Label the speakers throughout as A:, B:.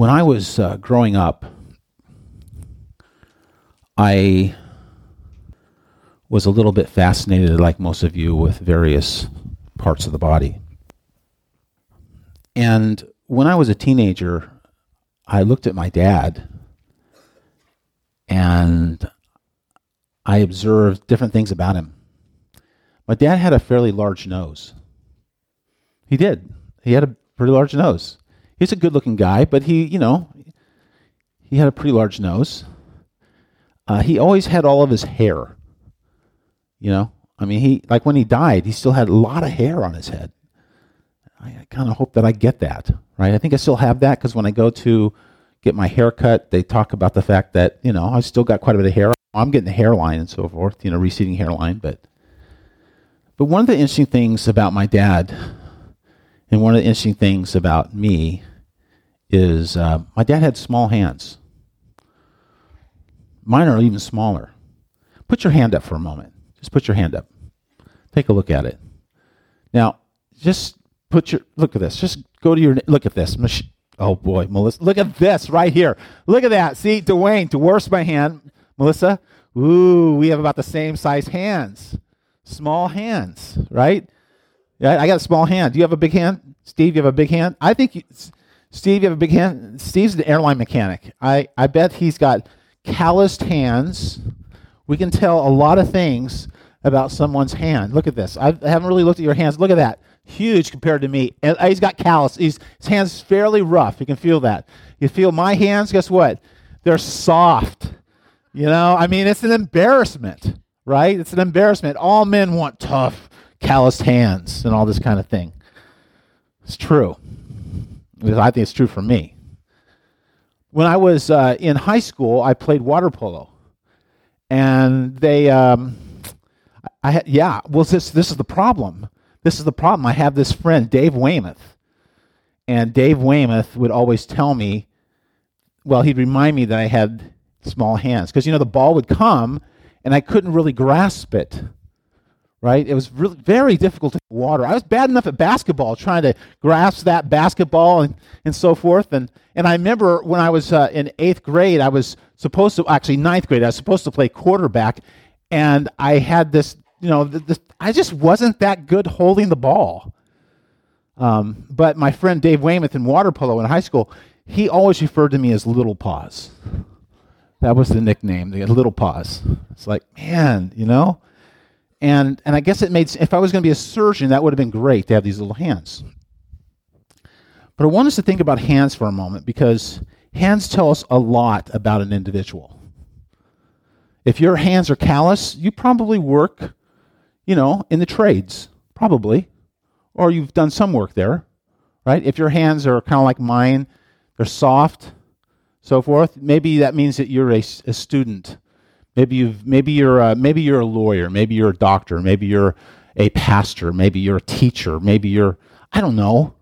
A: When I was uh, growing up, I was a little bit fascinated, like most of you, with various parts of the body. And when I was a teenager, I looked at my dad and I observed different things about him. My dad had a fairly large nose. He did. He had a pretty large nose. He's a good looking guy, but he, you know, he had a pretty large nose. Uh, he always had all of his hair. You know, I mean, he, like when he died, he still had a lot of hair on his head. I, I kind of hope that I get that, right? I think I still have that because when I go to get my hair cut, they talk about the fact that, you know, I still got quite a bit of hair. I'm getting a hairline and so forth, you know, receding hairline. But, but one of the interesting things about my dad and one of the interesting things about me is uh, my dad had small hands. Mine are even smaller. Put your hand up for a moment. Just put your hand up. Take a look at it. Now, just put your look at this. Just go to your look at this. Oh boy, Melissa, look at this right here. Look at that. See, Dwayne, worse my hand, Melissa. Ooh, we have about the same size hands. Small hands, right? Yeah, I got a small hand. Do you have a big hand, Steve? You have a big hand. I think you, Steve, you have a big hand. Steve's an airline mechanic. I I bet he's got calloused hands. We can tell a lot of things about someone's hand. Look at this. I haven't really looked at your hands. Look at that. Huge compared to me. And uh, he's got callus. He's, his hand's fairly rough. You can feel that. You feel my hands, guess what? They're soft. You know, I mean, it's an embarrassment, right? It's an embarrassment. All men want tough, calloused hands and all this kind of thing. It's true. I think it's true for me. When I was uh, in high school, I played water polo. And they, um, I had, yeah, well, this, this is the problem. This is the problem. I have this friend, Dave Weymouth. And Dave Weymouth would always tell me, well, he'd remind me that I had small hands. Because, you know, the ball would come and I couldn't really grasp it. Right? It was really very difficult to water. I was bad enough at basketball, trying to grasp that basketball and, and so forth. And, and I remember when I was uh, in eighth grade, I was supposed to, actually ninth grade, I was supposed to play quarterback. And I had this you know, the, the, I just wasn't that good holding the ball. Um, but my friend Dave Weymouth in water polo in high school, he always referred to me as Little Paws. That was the nickname, the Little Paws. It's like, man, you know? And, and I guess it made, if I was going to be a surgeon, that would have been great to have these little hands. But I want us to think about hands for a moment because hands tell us a lot about an individual. If your hands are callous, you probably work you know, in the trades, probably, or you've done some work there, right? If your hands are kind of like mine, they're soft, so forth. Maybe that means that you're a, a student. Maybe you've maybe you're a, maybe you're a lawyer. Maybe you're a doctor. Maybe you're a pastor. Maybe you're a teacher. Maybe you're I don't know.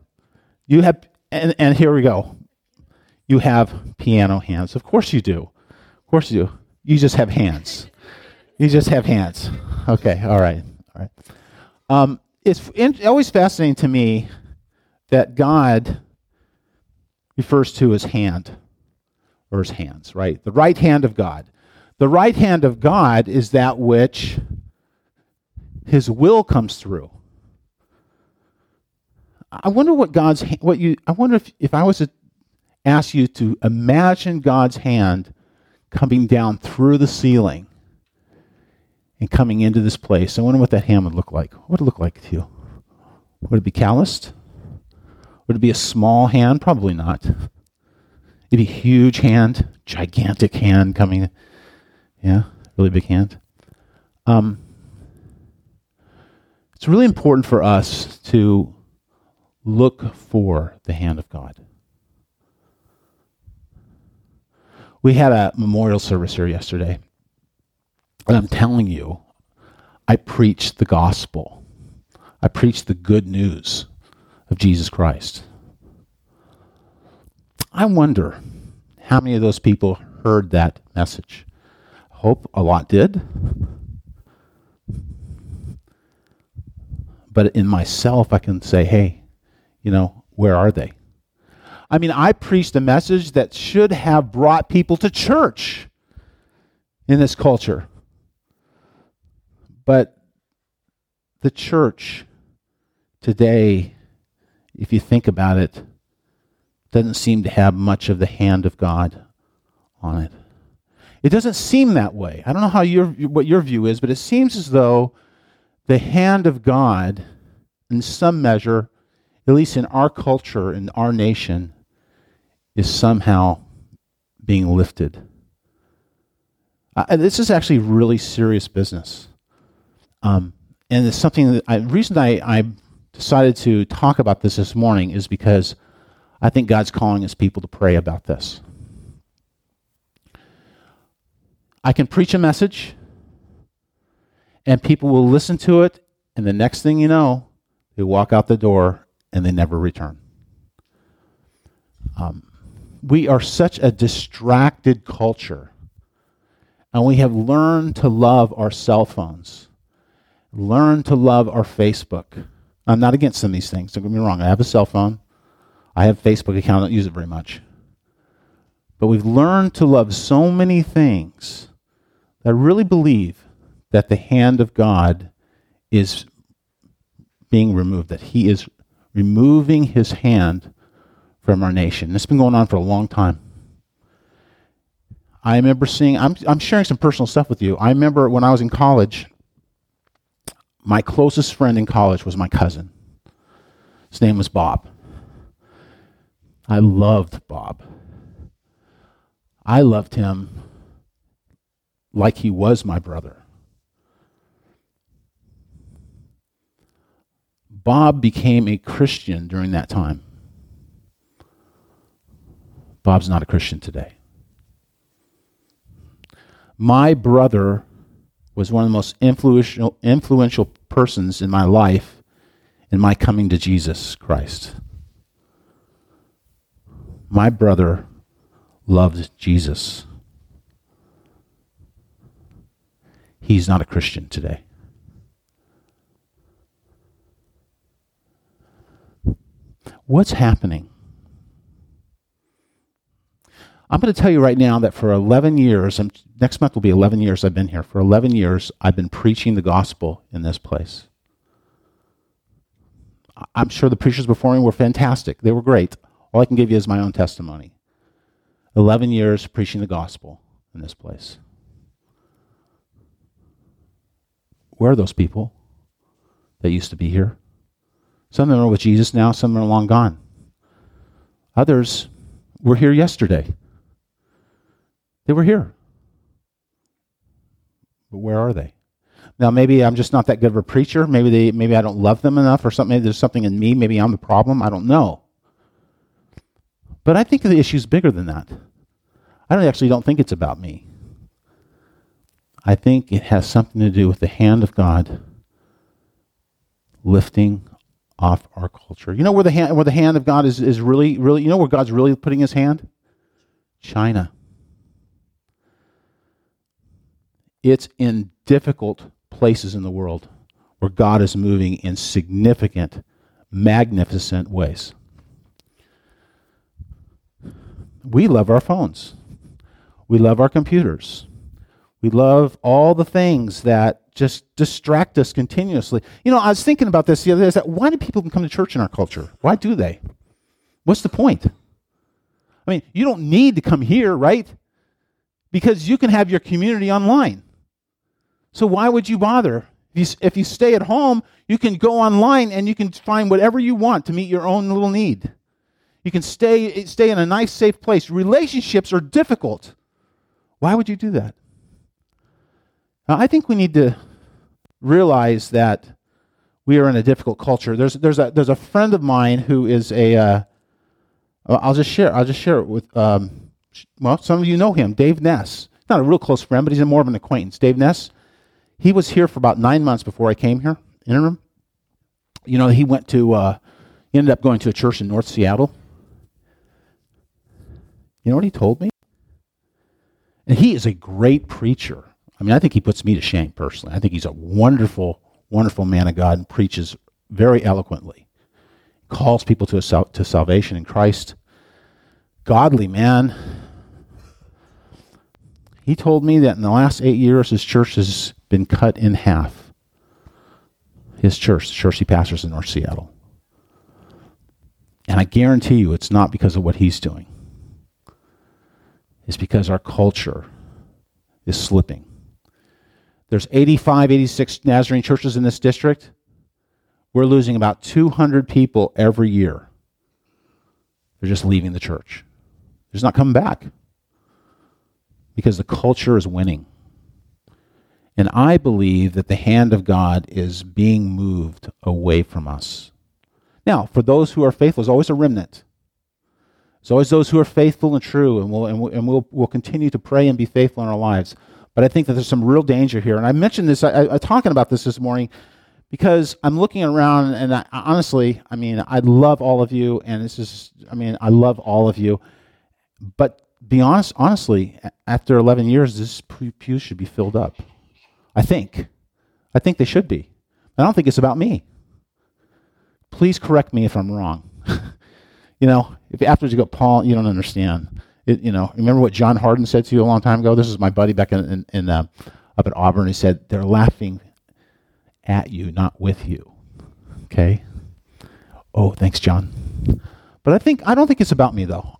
A: You have and, and here we go. You have piano hands. Of course you do. Of course you do. You just have hands. You just have hands. Okay. all right. All right. Um, it's in, always fascinating to me that God refers to his hand or his hands, right? The right hand of God. The right hand of God is that which his will comes through. I wonder what God's what you I wonder if, if I was to ask you to imagine God's hand coming down through the ceiling and coming into this place. I wonder what that hand would look like. What would it look like to you? Would it be calloused? Would it be a small hand? Probably not. It'd be a huge hand, gigantic hand coming. Yeah, really big hand. Um, it's really important for us to look for the hand of God. We had a memorial service here yesterday. And I'm telling you, I preached the gospel. I preached the good news of Jesus Christ. I wonder how many of those people heard that message. Hope a lot did. But in myself, I can say, hey, you know, where are they? I mean, I preached a message that should have brought people to church in this culture. But the church today, if you think about it, doesn't seem to have much of the hand of God on it. It doesn't seem that way. I don't know how your what your view is, but it seems as though the hand of God, in some measure, at least in our culture, in our nation, is somehow being lifted. Uh, this is actually really serious business. Um, and it's something that I, the reason I, I decided to talk about this this morning is because I think God's calling his people to pray about this. I can preach a message, and people will listen to it, and the next thing you know, they walk out the door and they never return. Um, we are such a distracted culture, and we have learned to love our cell phones, learn to love our Facebook. I'm not against some of these things. Don't get me wrong. I have a cell phone. I have Facebook account. I don't use it very much. But we've learned to love so many things that I really believe that the hand of God is being removed, that He is removing His hand from our nation. It's been going on for a long time. I remember seeing, I'm, I'm sharing some personal stuff with you. I remember when I was in college, my closest friend in college was my cousin. His name was Bob. I loved Bob. I loved him like he was my brother. Bob became a Christian during that time. Bob's not a Christian today. My brother was one of the most influential, influential persons in my life in my coming to Jesus Christ. My brother loved Jesus. He's not a Christian today. What's happening? I'm going to tell you right now that for 11 years, next month will be 11 years I've been here. For 11 years, I've been preaching the gospel in this place. I'm sure the preachers before me were fantastic. They were great. All I can give you is my own testimony. 11 years preaching the gospel in this place. Where are those people that used to be here? Some of them are with Jesus now, some are long gone. Others were here yesterday. They were here. But where are they? Now maybe I'm just not that good of a preacher. Maybe they maybe I don't love them enough or something. Maybe there's something in me. Maybe I'm the problem. I don't know. But I think the issue is bigger than that. I don't actually don't think it's about me. I think it has something to do with the hand of God lifting off our culture. You know where the hand where the hand of God is, is really, really you know where God's really putting his hand? China. It's in difficult places in the world where God is moving in significant, magnificent ways. we love our phones. We love our computers. We love all the things that just distract us continuously. You know, I was thinking about this the other day. Is that why do people come to church in our culture? Why do they? What's the point? I mean, you don't need to come here, right? Because you can have your community online. So why would you bother? If you, if you stay at home, you can go online and you can find whatever you want to meet your own little need. You can stay, stay in a nice, safe place. Relationships are difficult. Why would you do that? Now, I think we need to realize that we are in a difficult culture. There's, there's, a, there's a friend of mine who is a. Uh, I'll just share. I'll just share it with. Um, well, some of you know him, Dave Ness. Not a real close friend, but he's more of an acquaintance. Dave Ness. He was here for about nine months before I came here. Interim. You know, he went to. Uh, he ended up going to a church in North Seattle. You know what he told me? And he is a great preacher. I mean, I think he puts me to shame personally. I think he's a wonderful, wonderful man of God and preaches very eloquently, calls people to, sal- to salvation in Christ. godly man. He told me that in the last eight years, his church has been cut in half. His church, the church he pastors in North Seattle. And I guarantee you it's not because of what he's doing. It's because our culture is slipping. There's 85, 86 Nazarene churches in this district. We're losing about 200 people every year. They're just leaving the church. They're just not coming back because the culture is winning. And I believe that the hand of God is being moved away from us. Now, for those who are faithful, there's always a remnant. There's always those who are faithful and true, and we'll, and we'll, and we'll, we'll continue to pray and be faithful in our lives. But I think that there's some real danger here. And I mentioned this, I, I, talking about this this morning because I'm looking around and I, honestly, I mean, I love all of you, and this is, I mean, I love all of you. But be honest, honestly, after 11 years, this pew should be filled up. I think. I think they should be. I don't think it's about me. Please correct me if I'm wrong. You know, if afterwards you go, Paul, you don't understand. It, you know, remember what John Harden said to you a long time ago? This is my buddy back in, in, in uh, up at Auburn. He said, they're laughing at you, not with you. Okay? Oh, thanks, John. But I think I don't think it's about me though.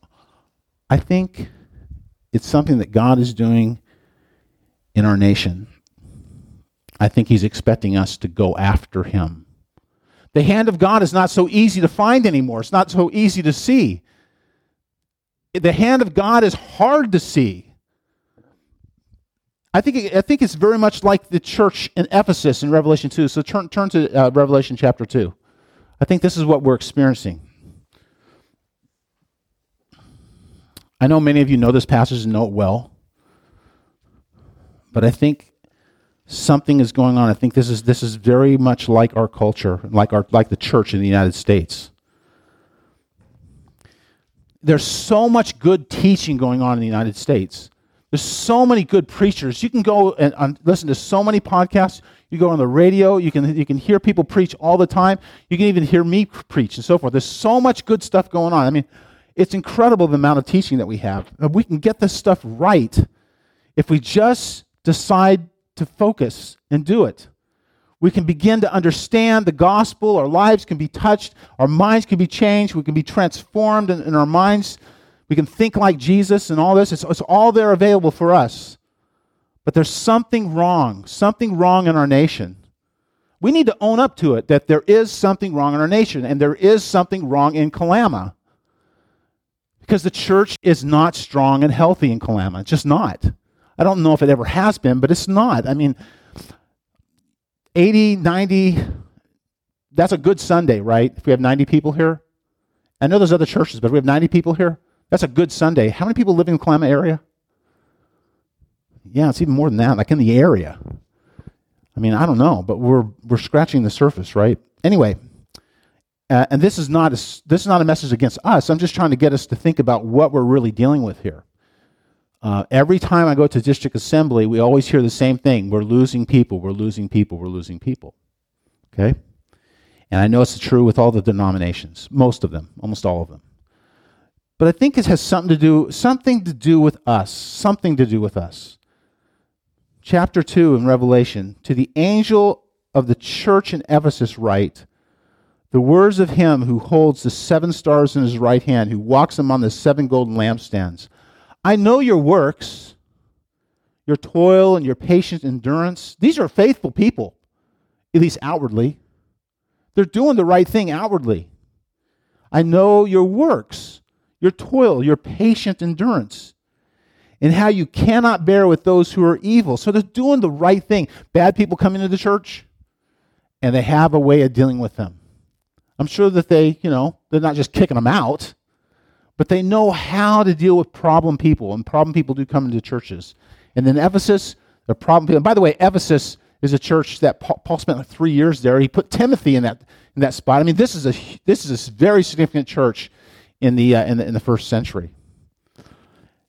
A: I think it's something that God is doing in our nation. I think He's expecting us to go after Him. The hand of God is not so easy to find anymore. It's not so easy to see. The hand of God is hard to see. I think, I think it's very much like the church in Ephesus in Revelation 2. So turn, turn to uh, Revelation chapter 2. I think this is what we're experiencing. I know many of you know this passage and know it well, but I think something is going on. I think this is this is very much like our culture, like our like the church in the United States. There's so much good teaching going on in the United States. There's so many good preachers. You can go and listen to so many podcasts. You go on the radio. You can you can hear people preach all the time. You can even hear me preach and so forth. There's so much good stuff going on. I mean, it's incredible the amount of teaching that we have. We can get this stuff right if we just decide to focus and do it. We can begin to understand the gospel. Our lives can be touched. Our minds can be changed. We can be transformed in, in our minds. We can think like Jesus and all this. It's, it's all there available for us. But there's something wrong, something wrong in our nation. We need to own up to it that there is something wrong in our nation, and there is something wrong in Kalama. Because the church is not strong and healthy in Kalama. Just not. I don't know if it ever has been, but it's not. I mean, 80, 90, that's a good Sunday, right? If we have 90 people here. I know there's other churches, but if we have 90 people here, that's a good Sunday. How many people live in the Kalama area? Yeah, it's even more than that, like in the area. I mean, I don't know, but we're we're scratching the surface, right? Anyway, uh, and this is not a, this is not a message against us. I'm just trying to get us to think about what we're really dealing with here. Uh, every time I go to district assembly, we always hear the same thing: we're losing people, we're losing people, we're losing people. Okay, and I know it's true with all the denominations, most of them, almost all of them. But I think it has something to do something to do with us, something to do with us. Chapter two in Revelation: to the angel of the church in Ephesus write the words of him who holds the seven stars in his right hand, who walks among the seven golden lampstands. I know your works, your toil and your patient endurance. These are faithful people, at least outwardly. They're doing the right thing outwardly. I know your works, your toil, your patient endurance, and how you cannot bear with those who are evil. So they're doing the right thing. Bad people come into the church, and they have a way of dealing with them. I'm sure that they, you know, they're not just kicking them out, but they know how to deal with problem people, and problem people do come into churches. And then Ephesus, the problem people. And by the way, Ephesus is a church that Paul, spent like three years there. He put Timothy in that in that spot. I mean, this is a this is a very significant church in the uh, in the in the first century. He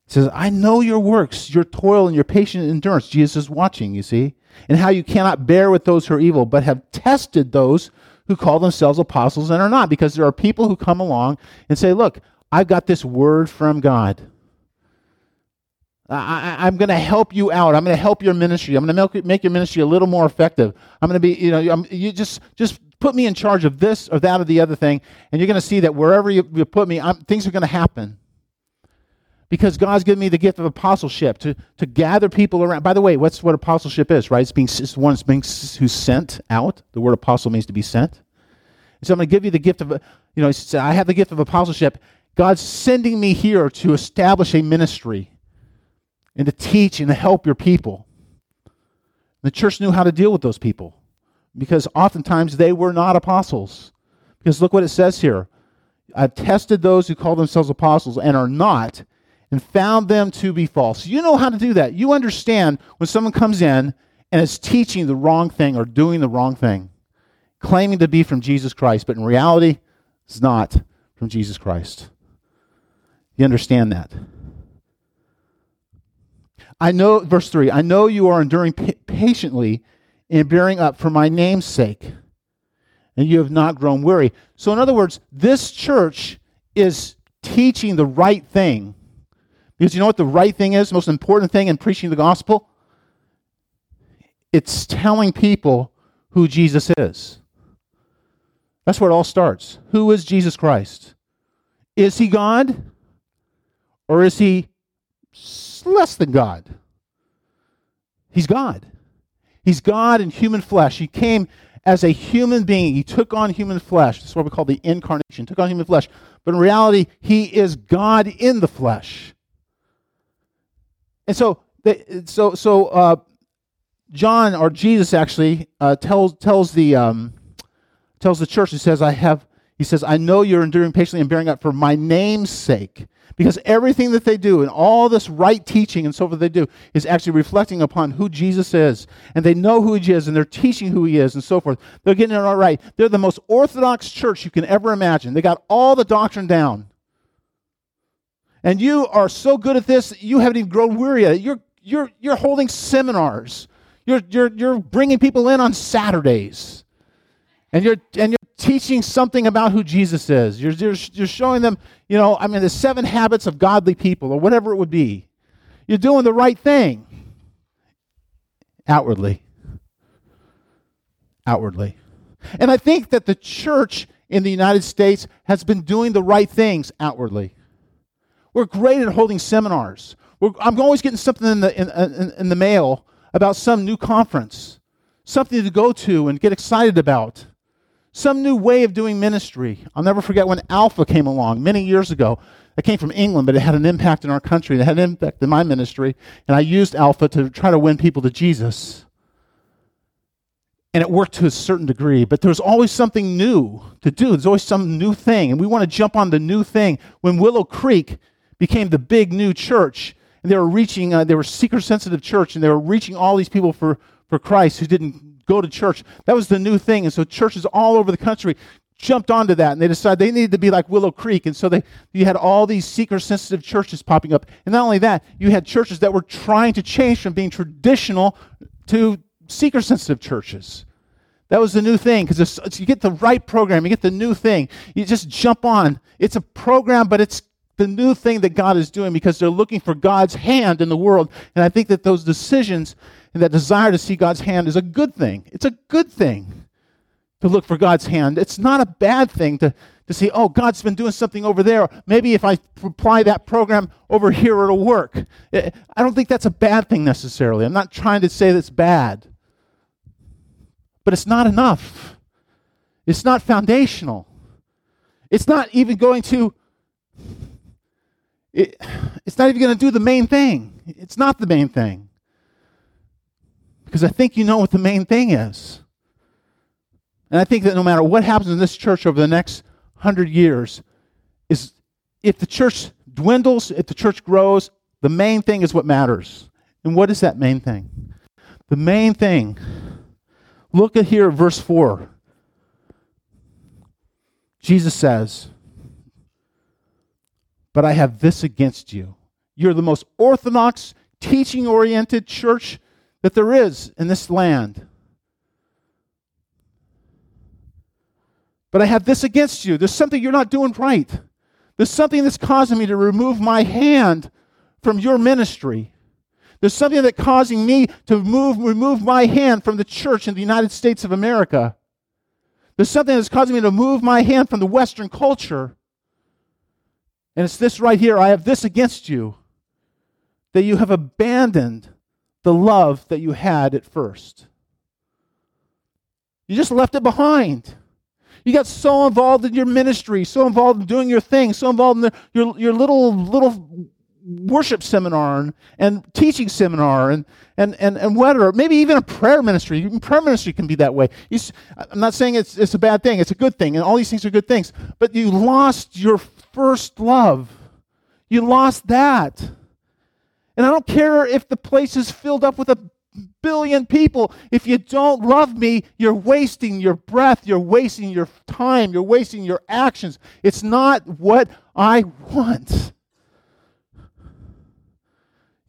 A: says, "I know your works, your toil, and your patient endurance." Jesus is watching. You see, and how you cannot bear with those who are evil, but have tested those who call themselves apostles and are not, because there are people who come along and say, Look, I've got this word from God. I, am going to help you out. I'm going to help your ministry. I'm going to make, your ministry a little more effective. I'm going to be, you know, I'm, you just just put me in charge of this or that or the other thing, and you're going to see that wherever you, you put me, I'm, things are going to happen. Because God's given me the gift of apostleship to, to gather people around. By the way, what's what apostleship is, right? It's being it's one being who's sent out. The word apostle means to be sent. so I'm going to give you the gift of, you know, I have the gift of apostleship. God's sending me here to establish a ministry and to teach and to help your people. The church knew how to deal with those people because oftentimes they were not apostles. Because look what it says here I've tested those who call themselves apostles and are not, and found them to be false. You know how to do that. You understand when someone comes in and is teaching the wrong thing or doing the wrong thing, claiming to be from Jesus Christ, but in reality, it's not from Jesus Christ. You understand that? I know, verse 3, I know you are enduring patiently and bearing up for my name's sake, and you have not grown weary. So, in other words, this church is teaching the right thing. Because you know what the right thing is, the most important thing in preaching the gospel? It's telling people who Jesus is. That's where it all starts. Who is Jesus Christ? Is he God? Or is he less than God. He's God. He's God in human flesh. He came as a human being. He took on human flesh. That's what we call the incarnation. Took on human flesh. But in reality, he is God in the flesh. And so, so, so uh, John or Jesus actually uh, tells tells the um, tells the church. He says, "I have." He says, "I know you're enduring patiently and bearing up for my name's sake." Because everything that they do and all this right teaching and so forth they do is actually reflecting upon who Jesus is. And they know who he is and they're teaching who he is and so forth. They're getting it all right. They're the most orthodox church you can ever imagine. They got all the doctrine down. And you are so good at this, you haven't even grown weary at it. You're, you're, you're holding seminars. You're, you're, you're bringing people in on Saturdays. And you're, and you're teaching something about who Jesus is. You're, you're, you're showing them, you know, I mean, the seven habits of godly people or whatever it would be. You're doing the right thing outwardly. Outwardly. And I think that the church in the United States has been doing the right things outwardly. We're great at holding seminars. We're, I'm always getting something in the, in, in, in the mail about some new conference, something to go to and get excited about some new way of doing ministry. I'll never forget when Alpha came along many years ago. It came from England, but it had an impact in our country. It had an impact in my ministry, and I used Alpha to try to win people to Jesus. And it worked to a certain degree, but there's always something new to do. There's always some new thing, and we want to jump on the new thing. When Willow Creek became the big new church, and they were reaching, uh, they were seeker sensitive church, and they were reaching all these people for, for Christ who didn't go to church. That was the new thing. And so churches all over the country jumped onto that and they decided they needed to be like Willow Creek. And so they you had all these seeker sensitive churches popping up. And not only that, you had churches that were trying to change from being traditional to seeker sensitive churches. That was the new thing because you get the right program, you get the new thing. You just jump on. It's a program, but it's the new thing that God is doing because they're looking for God's hand in the world. And I think that those decisions and that desire to see God's hand is a good thing. It's a good thing to look for God's hand. It's not a bad thing to, to say, oh, God's been doing something over there. Maybe if I apply that program over here, it'll work. I don't think that's a bad thing necessarily. I'm not trying to say that's bad. But it's not enough. It's not foundational. It's not even going to it, it's not even going to do the main thing. It's not the main thing. Because I think you know what the main thing is. And I think that no matter what happens in this church over the next hundred years, is if the church dwindles, if the church grows, the main thing is what matters. And what is that main thing? The main thing. Look at here, verse 4. Jesus says, But I have this against you. You're the most orthodox, teaching oriented church that there is in this land. But I have this against you. There's something you're not doing right. There's something that's causing me to remove my hand from your ministry. There's something that's causing me to move, remove my hand from the church in the United States of America. There's something that's causing me to move my hand from the Western culture. And it's this right here I have this against you that you have abandoned the love that you had at first. You just left it behind. You got so involved in your ministry, so involved in doing your thing, so involved in the, your, your little little worship seminar and, and teaching seminar and, and, and, and whatever. Maybe even a prayer ministry. Even prayer ministry can be that way. You, I'm not saying it's, it's a bad thing. It's a good thing. And all these things are good things. But you lost your first love. You lost that. And I don't care if the place is filled up with a billion people. If you don't love me, you're wasting your breath, you're wasting your time, you're wasting your actions. It's not what I want.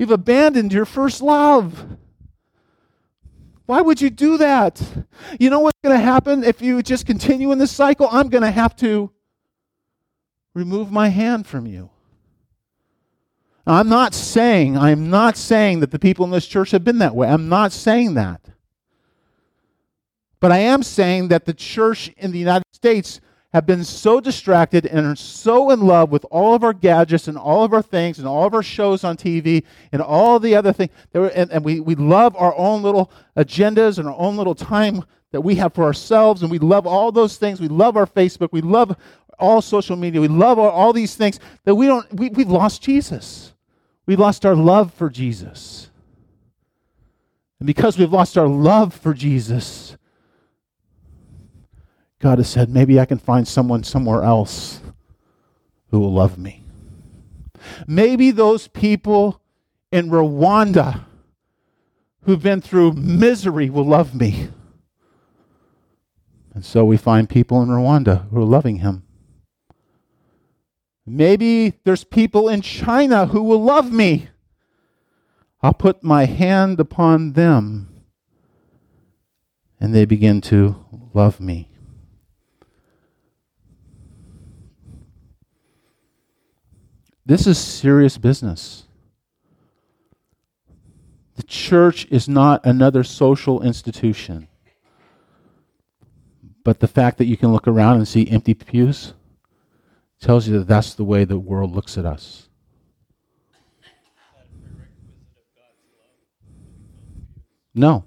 A: You've abandoned your first love. Why would you do that? You know what's going to happen if you just continue in this cycle? I'm going to have to remove my hand from you. I'm not saying, I'm not saying that the people in this church have been that way. I'm not saying that. But I am saying that the church in the United States have been so distracted and are so in love with all of our gadgets and all of our things and all of our shows on TV and all the other things. And, and we, we love our own little agendas and our own little time that we have for ourselves. And we love all those things. We love our Facebook. We love all social media. We love all, all these things that we don't, we, we've lost Jesus. We lost our love for Jesus. And because we've lost our love for Jesus, God has said, maybe I can find someone somewhere else who will love me. Maybe those people in Rwanda who've been through misery will love me. And so we find people in Rwanda who are loving him. Maybe there's people in China who will love me. I'll put my hand upon them and they begin to love me. This is serious business. The church is not another social institution. But the fact that you can look around and see empty pews tells you that that's the way the world looks at us. No.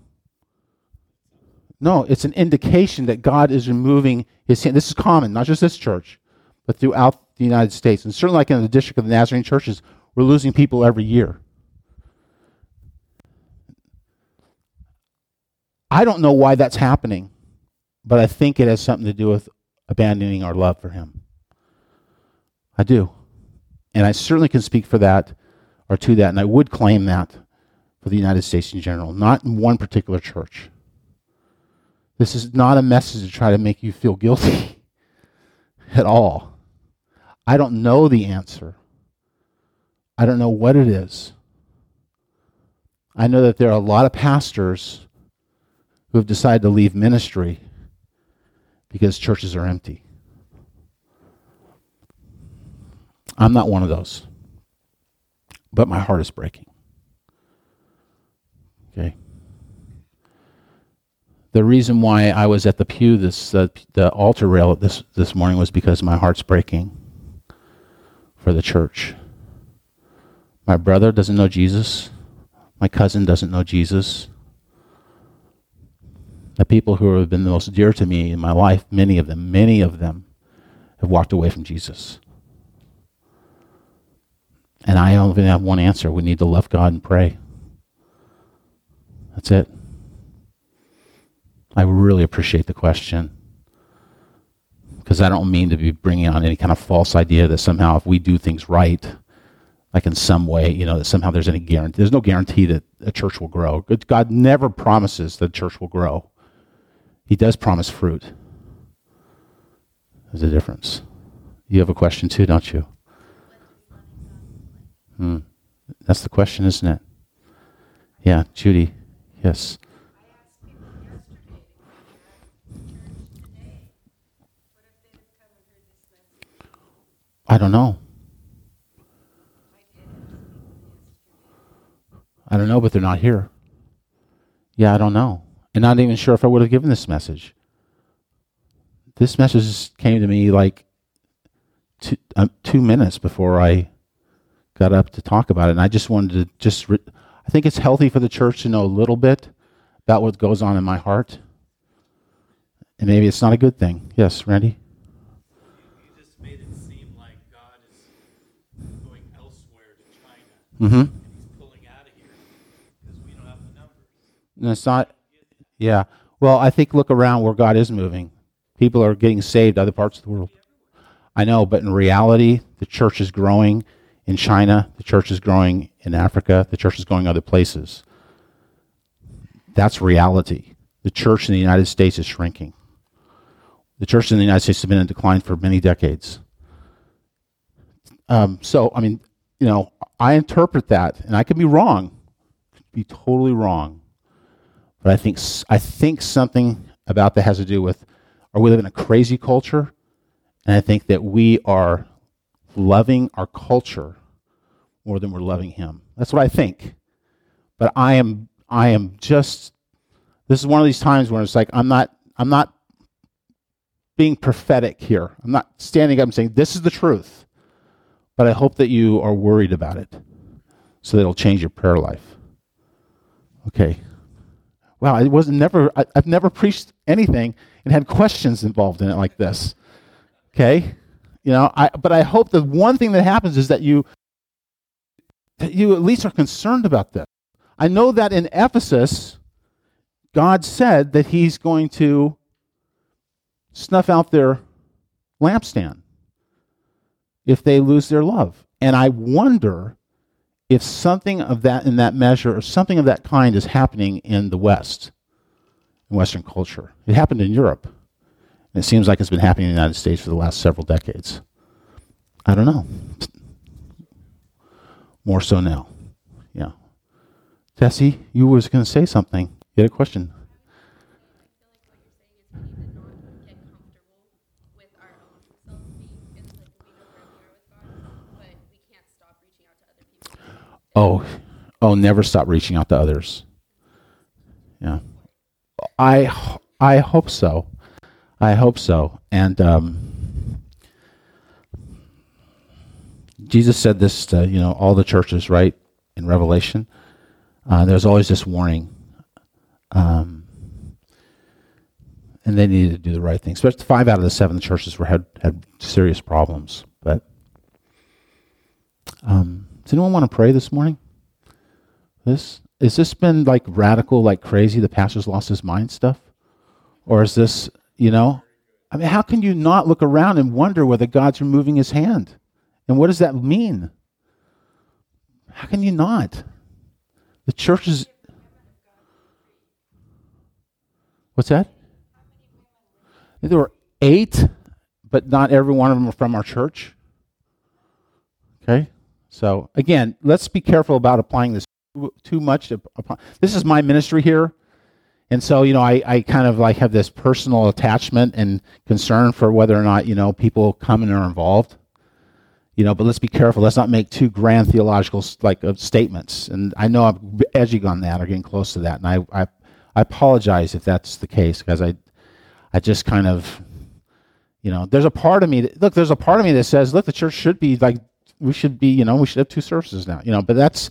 A: No, it's an indication that God is removing his hand. This is common, not just this church, but throughout the United States. And certainly, like in the district of the Nazarene churches, we're losing people every year. I don't know why that's happening, but I think it has something to do with abandoning our love for him. I do. And I certainly can speak for that or to that, and I would claim that for the United States in general, not in one particular church. This is not a message to try to make you feel guilty at all. I don't know the answer. I don't know what it is. I know that there are a lot of pastors who have decided to leave ministry because churches are empty. I'm not one of those. But my heart is breaking. Okay. The reason why I was at the pew, this uh, the altar rail this this morning, was because my heart's breaking for the church. My brother doesn't know Jesus. My cousin doesn't know Jesus. The people who have been the most dear to me in my life, many of them, many of them, have walked away from Jesus. And I only have one answer. We need to love God and pray. That's it. I really appreciate the question because I don't mean to be bringing on any kind of false idea that somehow if we do things right, like in some way, you know, that somehow there's any guarantee. There's no guarantee that a church will grow. God never promises that a church will grow. He does promise fruit. There's a difference. You have a question too, don't you? Hmm. That's the question, isn't it? Yeah, Judy. Yes. I don't know. I don't know, but they're not here. Yeah, I don't know. And not even sure if I would have given this message. This message came to me like two, um, two minutes before I got up to talk about it. And I just wanted to just, re- I think it's healthy for the church to know a little bit about what goes on in my heart. And maybe it's not a good thing. Yes, Randy?
B: You just made it seem like God is going elsewhere to China.
A: Mm-hmm.
B: Pulling out of here because we don't have the numbers.
A: And it's not, yeah. Well, I think look around where God is moving. People are getting saved other parts of the world. I know, but in reality, the church is growing in China, the church is growing in Africa, the church is going other places. That's reality. The church in the United States is shrinking. The church in the United States has been in decline for many decades. Um, so, I mean, you know, I interpret that, and I could be wrong, could be totally wrong, but I think I think something about that has to do with, are we live in a crazy culture? And I think that we are loving our culture more than we're loving Him. That's what I think. But I am I am just this is one of these times where it's like I'm not I'm not being prophetic here. I'm not standing up and saying this is the truth. But I hope that you are worried about it so that it'll change your prayer life. Okay. Wow, I was never I, I've never preached anything and had questions involved in it like this. Okay? You know, I but I hope the one thing that happens is that you that you at least are concerned about this. I know that in Ephesus, God said that He's going to snuff out their lampstand if they lose their love. And I wonder if something of that in that measure or something of that kind is happening in the West, in Western culture. It happened in Europe. And it seems like it's been happening in the United States for the last several decades. I don't know. More so now. Yeah. Tessie, you was going to say something. You had a question.
C: I feel like what you're saying is we need to not get comfortable with our own self-esteem and like we know where we are with God, but we can't stop reaching out to other people.
A: Oh, oh, never stop reaching out to others. Yeah, I I hope so. I hope so. And um, Jesus said this to you know all the churches, right? In Revelation, uh, there's always this warning, um, and they needed to do the right thing. Especially five out of the seven churches were had had serious problems. But um, does anyone want to pray this morning? This has this been like radical, like crazy? The pastor's lost his mind stuff, or is this you know? I mean, how can you not look around and wonder whether God's removing His hand, and what does that mean? How can you not? The church is. What's that? There were eight, but not every one of them are from our church. Okay? So, again, let's be careful about applying this too- much. This is my ministry here. And so, you know, I, I kind of like have this personal attachment and concern for whether or not, you know, people come and are involved. You know, but let's be careful. Let's not make too grand theological like uh, statements. And I know I'm edging on that or getting close to that. And I, I, I apologize if that's the case because I, I just kind of, you know, there's a part of me that, look, there's a part of me that says, look, the church should be like, we should be, you know, we should have two services now, you know, but that's,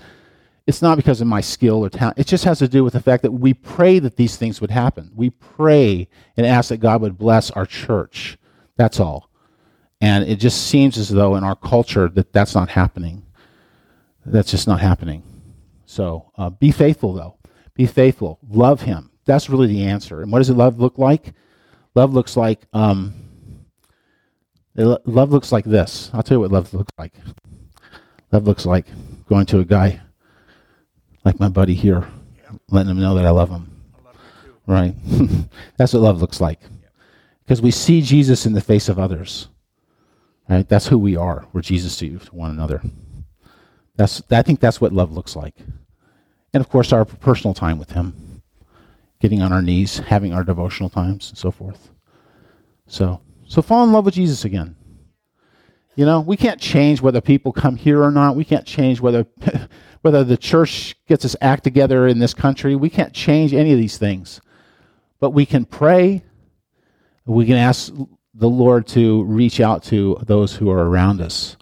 A: it's not because of my skill or talent. It just has to do with the fact that we pray that these things would happen. We pray and ask that God would bless our church. That's all. And it just seems as though in our culture that that's not happening. That's just not happening. So uh, be faithful, though. Be faithful. Love Him. That's really the answer. And what does it love look like? Love looks like um, it love looks like this. I'll tell you what love looks like. Love looks like going to a guy like my buddy here, letting him know that I love him. I love Right. That's what love looks like. Because we see Jesus in the face of others. Right? That's who we are. We're Jesus to, to one another. That's I think that's what love looks like. And of course our personal time with him. Getting on our knees, having our devotional times and so forth. So so fall in love with Jesus again. You know, we can't change whether people come here or not. We can't change whether whether the church gets its act together in this country. We can't change any of these things. But we can pray. We can ask the Lord to reach out to those who are around us.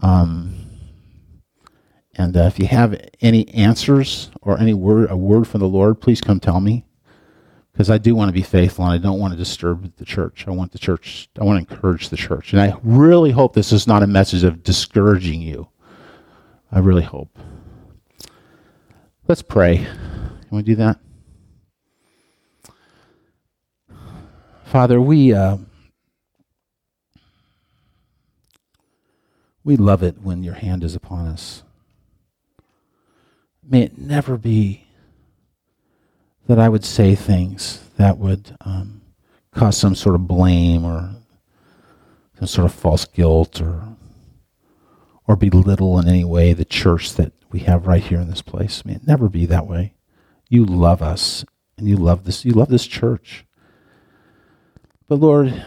A: Um, and uh, if you have any answers or any word, a word from the Lord, please come tell me. Because I do want to be faithful and I don't want to disturb the church. I want the church, I want to encourage the church. And I really hope this is not a message of discouraging you. I really hope. Let's pray. Can we do that? Father, we. Uh, We love it when your hand is upon us. May it never be that I would say things that would um, cause some sort of blame or some sort of false guilt or or belittle in any way the church that we have right here in this place. May it never be that way. You love us and you love this you love this church. But Lord,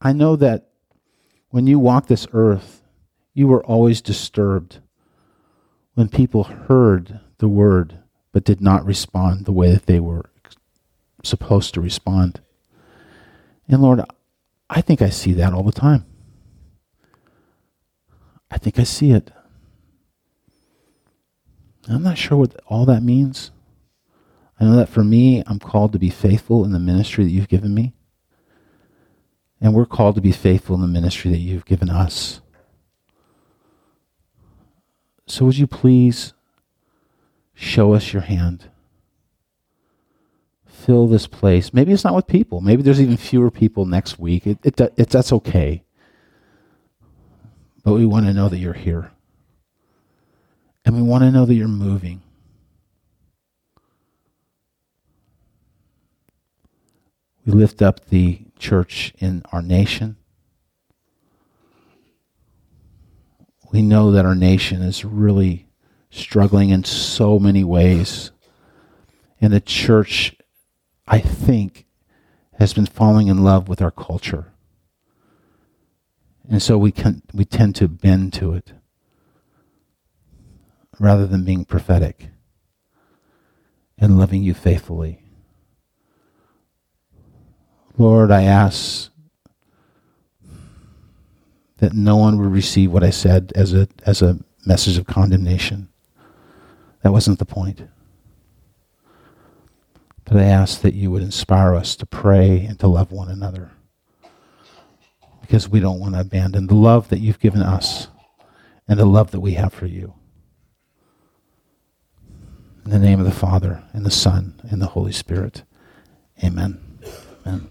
A: I know that when you walk this earth, you were always disturbed when people heard the word but did not respond the way that they were supposed to respond. And Lord, I think I see that all the time. I think I see it. I'm not sure what all that means. I know that for me, I'm called to be faithful in the ministry that you've given me. And we're called to be faithful in the ministry that you've given us. So would you please show us your hand? Fill this place. Maybe it's not with people. Maybe there's even fewer people next week. It, it, it, that's okay. But we want to know that you're here. And we want to know that you're moving. We lift up the church in our nation. we know that our nation is really struggling in so many ways. And the church, I think, has been falling in love with our culture. And so we can we tend to bend to it rather than being prophetic and loving you faithfully. Lord, I ask that no one would receive what I said as a, as a message of condemnation. That wasn't the point. But I ask that you would inspire us to pray and to love one another. Because we don't want to abandon the love that you've given us and the love that we have for you. In the name of the Father, and the Son, and the Holy Spirit. Amen. Amen.